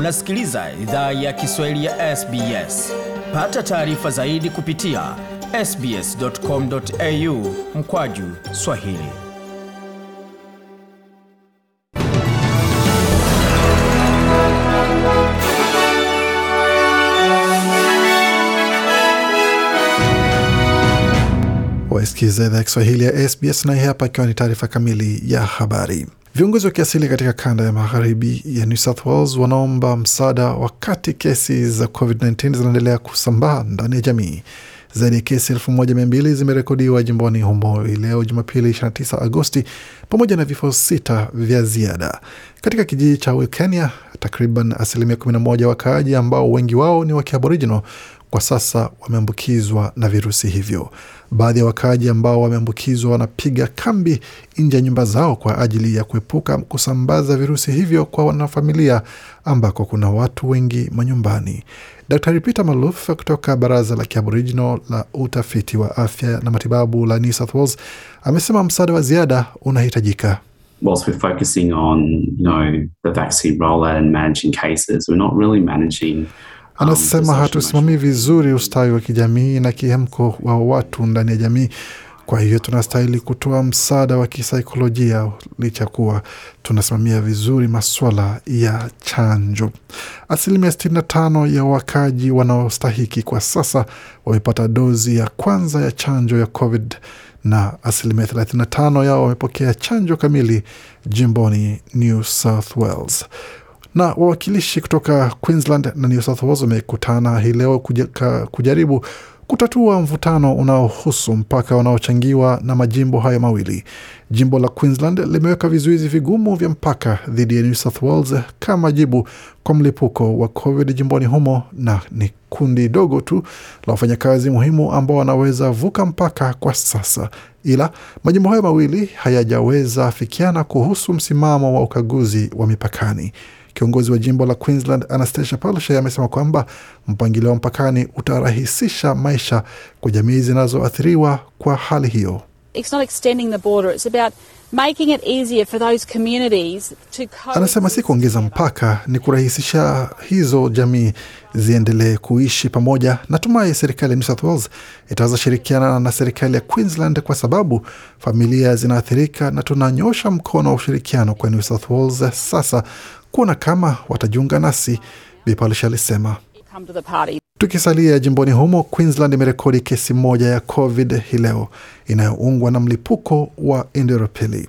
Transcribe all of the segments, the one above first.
Unasikiliza idhaa ya Kiswahili ya SBS. Pata taarifa zaidi kupitia sbs.com.au mkwaju Swahili. Wasikiliza idhaa ya Kiswahili ya SBS na hii hapa ikiwa ni taarifa kamili ya habari. Viongozi wa kiasili katika kanda ya magharibi ya New South Wales wanaomba msaada wakati kesi za COVID-19 zinaendelea kusambaa ndani ya jamii. Zaidi ya kesi elfu moja mia mbili zimerekodiwa jimboni humo leo Jumapili 29 Agosti, pamoja na vifo sita vya ziada katika kijiji cha Wilkenia. Takriban asilimia 11 wakaaji ambao wengi wao ni wa Kiaboriginal kwa sasa wameambukizwa na virusi hivyo. Baadhi ya wakaaji ambao wameambukizwa wanapiga kambi nje ya nyumba zao kwa ajili ya kuepuka kusambaza virusi hivyo kwa wanafamilia ambako kuna watu wengi manyumbani. Daktari Peter Maluf kutoka baraza la Kiaboriginal la utafiti wa afya na matibabu la New South Wales amesema msaada wa ziada unahitajika. really managing Anasema hatusimamii vizuri ustawi wa kijamii na kihemko wa watu ndani ya jamii. Kwa hiyo tunastahili kutoa msaada wa kisaikolojia licha kuwa tunasimamia vizuri maswala ya chanjo. Asilimia 65 ya wakaji wanaostahiki kwa sasa wamepata dozi ya kwanza ya chanjo ya COVID na asilimia 35 yao wamepokea chanjo kamili jimboni New South Wales na wawakilishi kutoka Queensland na New South Wales wamekutana hii leo kujaribu kutatua mvutano unaohusu mpaka unaochangiwa na majimbo hayo mawili. Jimbo la Queensland limeweka vizuizi vigumu vya mpaka dhidi ya New South Wales kama jibu kwa mlipuko wa COVID jimboni humo, na ni kundi dogo tu la wafanyakazi muhimu ambao wanaweza vuka mpaka kwa sasa, ila majimbo hayo mawili hayajaweza fikiana kuhusu msimamo wa ukaguzi wa mipakani. Kiongozi wa jimbo la Queensland Anastasia Palaszczuk amesema kwamba mpangilio wa mpakani utarahisisha maisha kwa jamii zinazoathiriwa kwa hali hiyo. It's not extending the border, it's about making it easier for those communities to. Anasema si kuongeza mpaka, ni kurahisisha hizo jamii ziendelee kuishi pamoja. Natumai serikali ya New South Wales itaweza shirikiana na serikali ya Queensland kwa sababu familia zinaathirika, na tunanyosha mkono wa ushirikiano kwa New South Wales sasa kuona kama watajiunga nasi, Bi alisema. Tukisalia jimboni humo, Queensland imerekodi kesi moja ya COVID hii leo inayoungwa na mlipuko wa Indoropili.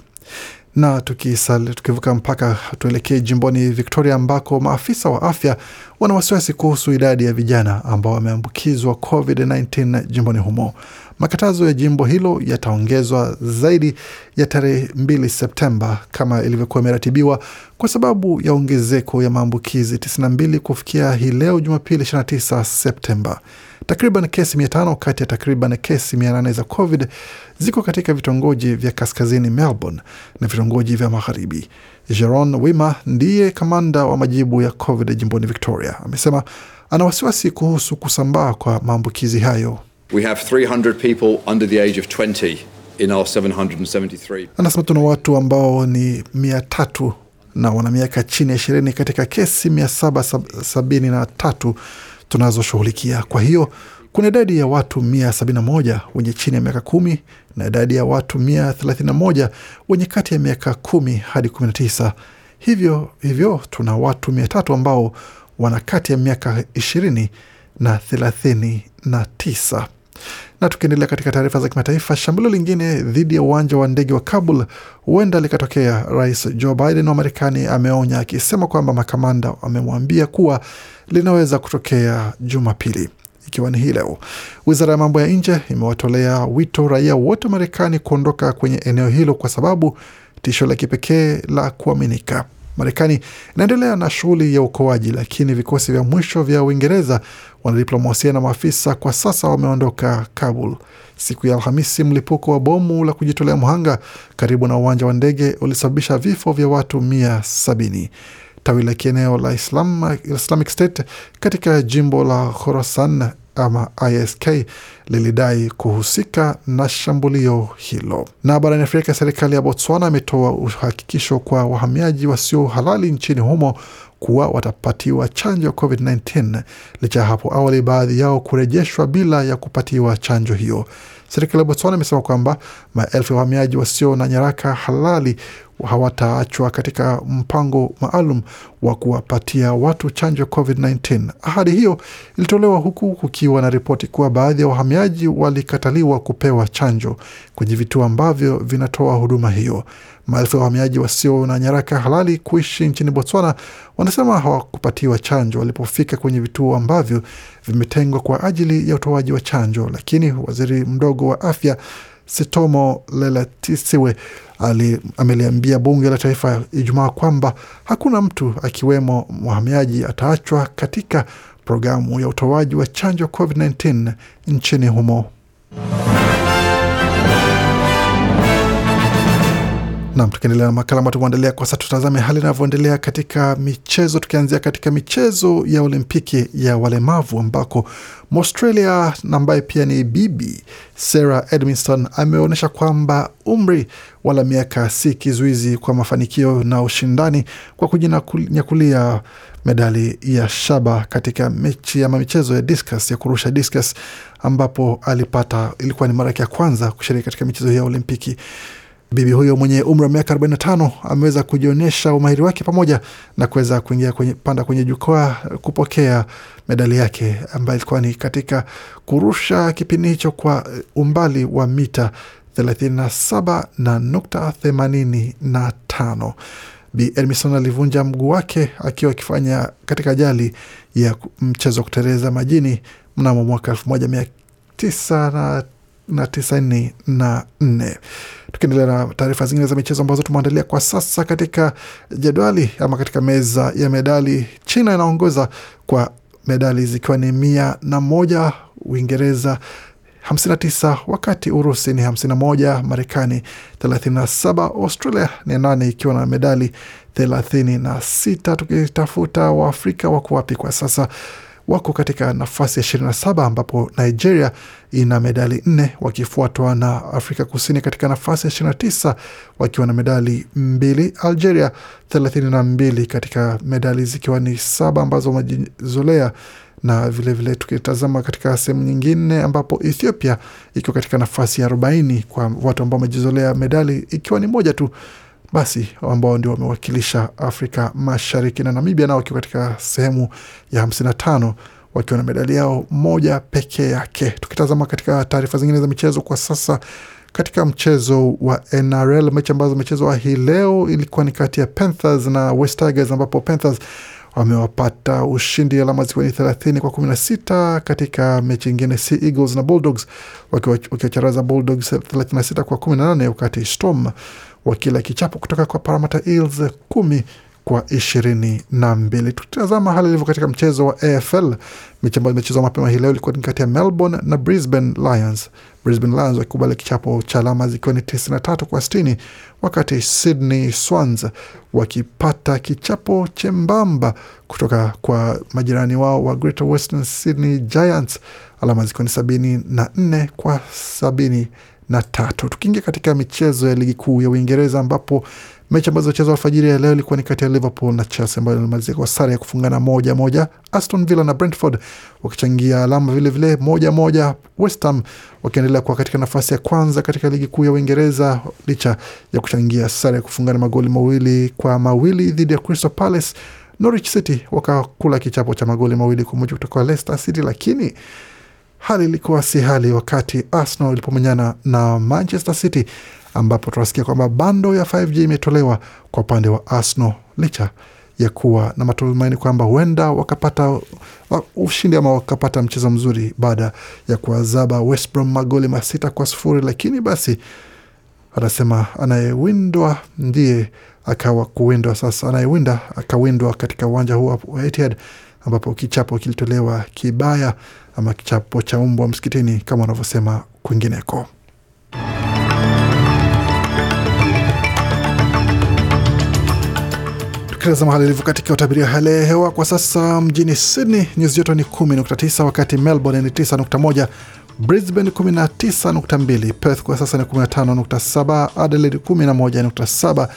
Na tukisali, tukivuka mpaka tuelekee jimboni Victoria ambako maafisa wa afya wana wasiwasi kuhusu idadi ya vijana ambao wameambukizwa COVID-19 jimboni humo. Makatazo ya jimbo hilo yataongezwa zaidi ya tarehe 2 Septemba kama ilivyokuwa imeratibiwa kwa sababu ya ongezeko ya maambukizi 92 kufikia hii leo Jumapili 29 Septemba. Takriban kesi 500 kati ya takriban kesi 800 za COVID ziko katika vitongoji vya kaskazini Melbourne na vitongoji vya magharibi. Jeron Wima ndiye kamanda wa majibu ya COVID jimboni Victoria, amesema ana wasiwasi kuhusu kusambaa kwa maambukizi hayo. We have 300 people under the age of 20 in our 773. Anasema tuna watu ambao ni mia tatu na wana miaka chini ya ishirini katika kesi mia saba sab- sabini na tatu tunazoshughulikia. Kwa hiyo kuna idadi ya watu mia sabini na moja wenye chini ya miaka kumi na idadi ya watu mia thelathini na moja wenye kati ya miaka kumi hadi kumi na tisa. Hivyo hivyo tuna watu mia tatu ambao wana kati ya miaka ishirini na thelathini na tisa. Na tukiendelea katika taarifa za kimataifa, shambulio lingine dhidi ya uwanja wa ndege wa Kabul huenda likatokea. Rais Joe Biden wa Marekani ameonya akisema kwamba makamanda amemwambia kuwa linaweza kutokea Jumapili, ikiwa ni hii leo. Wizara ya mambo ya nje imewatolea wito raia wote wa Marekani kuondoka kwenye eneo hilo kwa sababu tisho la kipekee la kuaminika. Marekani inaendelea na shughuli ya uokoaji, lakini vikosi vya mwisho vya Uingereza, wanadiplomasia na maafisa kwa sasa wameondoka Kabul. Siku ya Alhamisi, mlipuko wa bomu la kujitolea mhanga karibu na uwanja wa ndege ulisababisha vifo vya watu mia sabini. Tawi la kieneo la Islam, Islamic State katika jimbo la Khorasan ama ISK lilidai kuhusika na shambulio hilo. Na barani Afrika, serikali ya Botswana imetoa uhakikisho kwa wahamiaji wasio halali nchini humo kuwa watapatiwa chanjo ya COVID-19 licha ya hapo awali baadhi yao kurejeshwa bila ya kupatiwa chanjo hiyo. Serikali ya Botswana imesema kwamba maelfu ya wahamiaji wasio na nyaraka halali hawataachwa katika mpango maalum wa kuwapatia watu chanjo ya COVID-19. Ahadi hiyo ilitolewa huku kukiwa na ripoti kuwa baadhi ya wahamiaji walikataliwa kupewa chanjo kwenye vituo ambavyo vinatoa huduma hiyo. Maelfu ya wahamiaji wasio na nyaraka halali kuishi nchini Botswana wanasema hawakupatiwa chanjo walipofika kwenye vituo ambavyo vimetengwa kwa ajili ya utoaji wa chanjo, lakini waziri mdogo wa afya Sitomo Leletisiwe ameliambia bunge la taifa Ijumaa kwamba hakuna mtu akiwemo mhamiaji ataachwa katika programu ya utoaji wa chanjo COVID-19 nchini humo. Nam, tukiendelea na makala ambayo tumeandalia kwa sasa, tutazame hali inavyoendelea katika michezo, tukianzia katika michezo ya Olimpiki ya walemavu ambako Mwaustralia ambaye pia ni bibi Sarah Edmiston ameonyesha kwamba umri wala miaka si kizuizi kwa mafanikio na ushindani kwa kujinyakulia medali ya shaba katika mechi ama michezo ya discus ya kurusha discus, ambapo alipata, ilikuwa ni mara yake ya kwanza kushiriki katika michezo hiyo ya Olimpiki. Bibi huyo mwenye umri wa miaka 45 ameweza kujionyesha umahiri wake pamoja na kuweza kuingia kwenye, panda kwenye jukwaa kupokea medali yake ambayo ilikuwa ni katika kurusha kipindi hicho kwa umbali wa mita 37 na nukta 85. Bi Edmison alivunja mguu wake akiwa akifanya katika ajali ya mchezo wa kuteleza majini mnamo mwaka 1900 na tisini na nne. Tukiendelea na taarifa zingine za michezo ambazo tumeandalia kwa sasa katika jedwali ama katika meza ya medali, China inaongoza kwa medali zikiwa ni mia na moja, Uingereza 59 wakati Urusi ni 51, Marekani 37, Australia ni nane ikiwa na medali 36. Tukitafuta Waafrika wako wapi kwa sasa? Wako katika nafasi ya 27 ambapo Nigeria ina medali nne wakifuatwa na Afrika Kusini katika nafasi ya 29 wakiwa na medali mbili, Algeria 32 katika medali zikiwa ni saba ambazo wamejizolea. Na vilevile tukitazama katika sehemu nyingine ambapo Ethiopia ikiwa katika nafasi ya 40 kwa watu ambao wamejizolea medali ikiwa ni moja tu basi ambao ndio wamewakilisha Afrika Mashariki, na Namibia nao wakiwa katika sehemu ya 55 wakiwa na medali yao moja pekee yake. Tukitazama katika taarifa zingine za michezo kwa sasa, katika mchezo wa NRL, mechi ambazo zimechezwa hii leo ilikuwa ni kati ya Panthers na West Tigers ambapo Panthers wamewapata ushindi alama zikiwa ni thelathini kwa kumi na sita. Katika mechi ingine Sea Eagles na Bulldogs wakiwacharaza Bulldogs thelathini na sita kwa kumi na nane wakati Storm wakila kichapo kutoka kwa Parramatta Eels kumi kwa ishirini na mbili. Tukitazama hali ilivyo katika mchezo wa AFL, mechi ambayo imechezwa mapema hii leo ilikuwa ni kati ya Melbourne na Brisbane Lions. Brisbane Lions wakikubali kichapo cha alama zikiwa ni 93 kwa 60, wakati Sydney Swans wakipata kichapo chembamba kutoka kwa majirani wao wa Greater Western Sydney Giants, alama zikiwa ni sabini na nne kwa sabini na tatu. Tukiingia katika michezo ya ligi kuu ya Uingereza ambapo mechi ambazo zilichezwa alfajiri ya leo ilikuwa ni kati ya Liverpool na Chelsea ambayo ilimalizika kwa sare ya kufungana moja moja. Aston Villa na Brentford wakichangia alama vilevile vile, moja moja. West Ham wakiendelea kuwa katika nafasi ya kwanza katika ligi kuu ya Uingereza licha ya kuchangia sare ya kufungana magoli mawili kwa mawili dhidi ya Crystal Palace. Norwich City wakakula kichapo cha magoli mawili kwa moja kutoka Leicester City, lakini hali ilikuwa si hali wakati Arsenal ilipomenyana na Manchester City ambapo tunasikia kwamba bando ya 5G imetolewa kwa upande wa Arsenal licha ya kuwa na matumaini kwamba huenda wakapata ushindi ama wakapata mchezo mzuri baada ya kuwazaba West Brom magoli masita kwa sufuri, lakini basi anasema anayewindwa ndiye akawa kuwindwa. Sasa anayewinda akawindwa katika uwanja huu wa Etihad ambapo kichapo kilitolewa kibaya ama kichapo cha umbwa msikitini kama wanavyosema kwingineko. Tukitazama hali ilivyo katika utabiri wa hali ya hewa kwa sasa, mjini Sydney nyuzi joto ni 10.9, wakati Melbourne ni 9.1, Brisbane 19.2, Perth kwa sasa ni 15.7, Adelaide 11.7,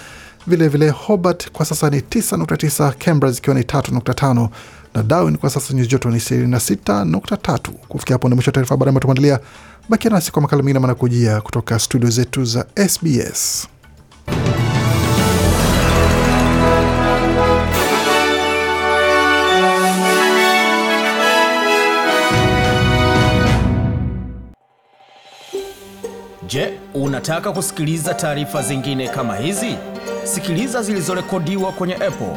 Vilevile vile Hobart kwa sasa ni 9.9, Canberra zikiwa ni 3.5 na Darwin kwa sasa nyuzi joto ni 26.3. Kufikia hapo ni mwisho wa taarifa habari ambayo tumeandalia. Bakia nasi kwa makala mengine manakujia kutoka studio zetu za SBS. Je, unataka kusikiliza taarifa zingine kama hizi? Sikiliza zilizorekodiwa kwenye Apple,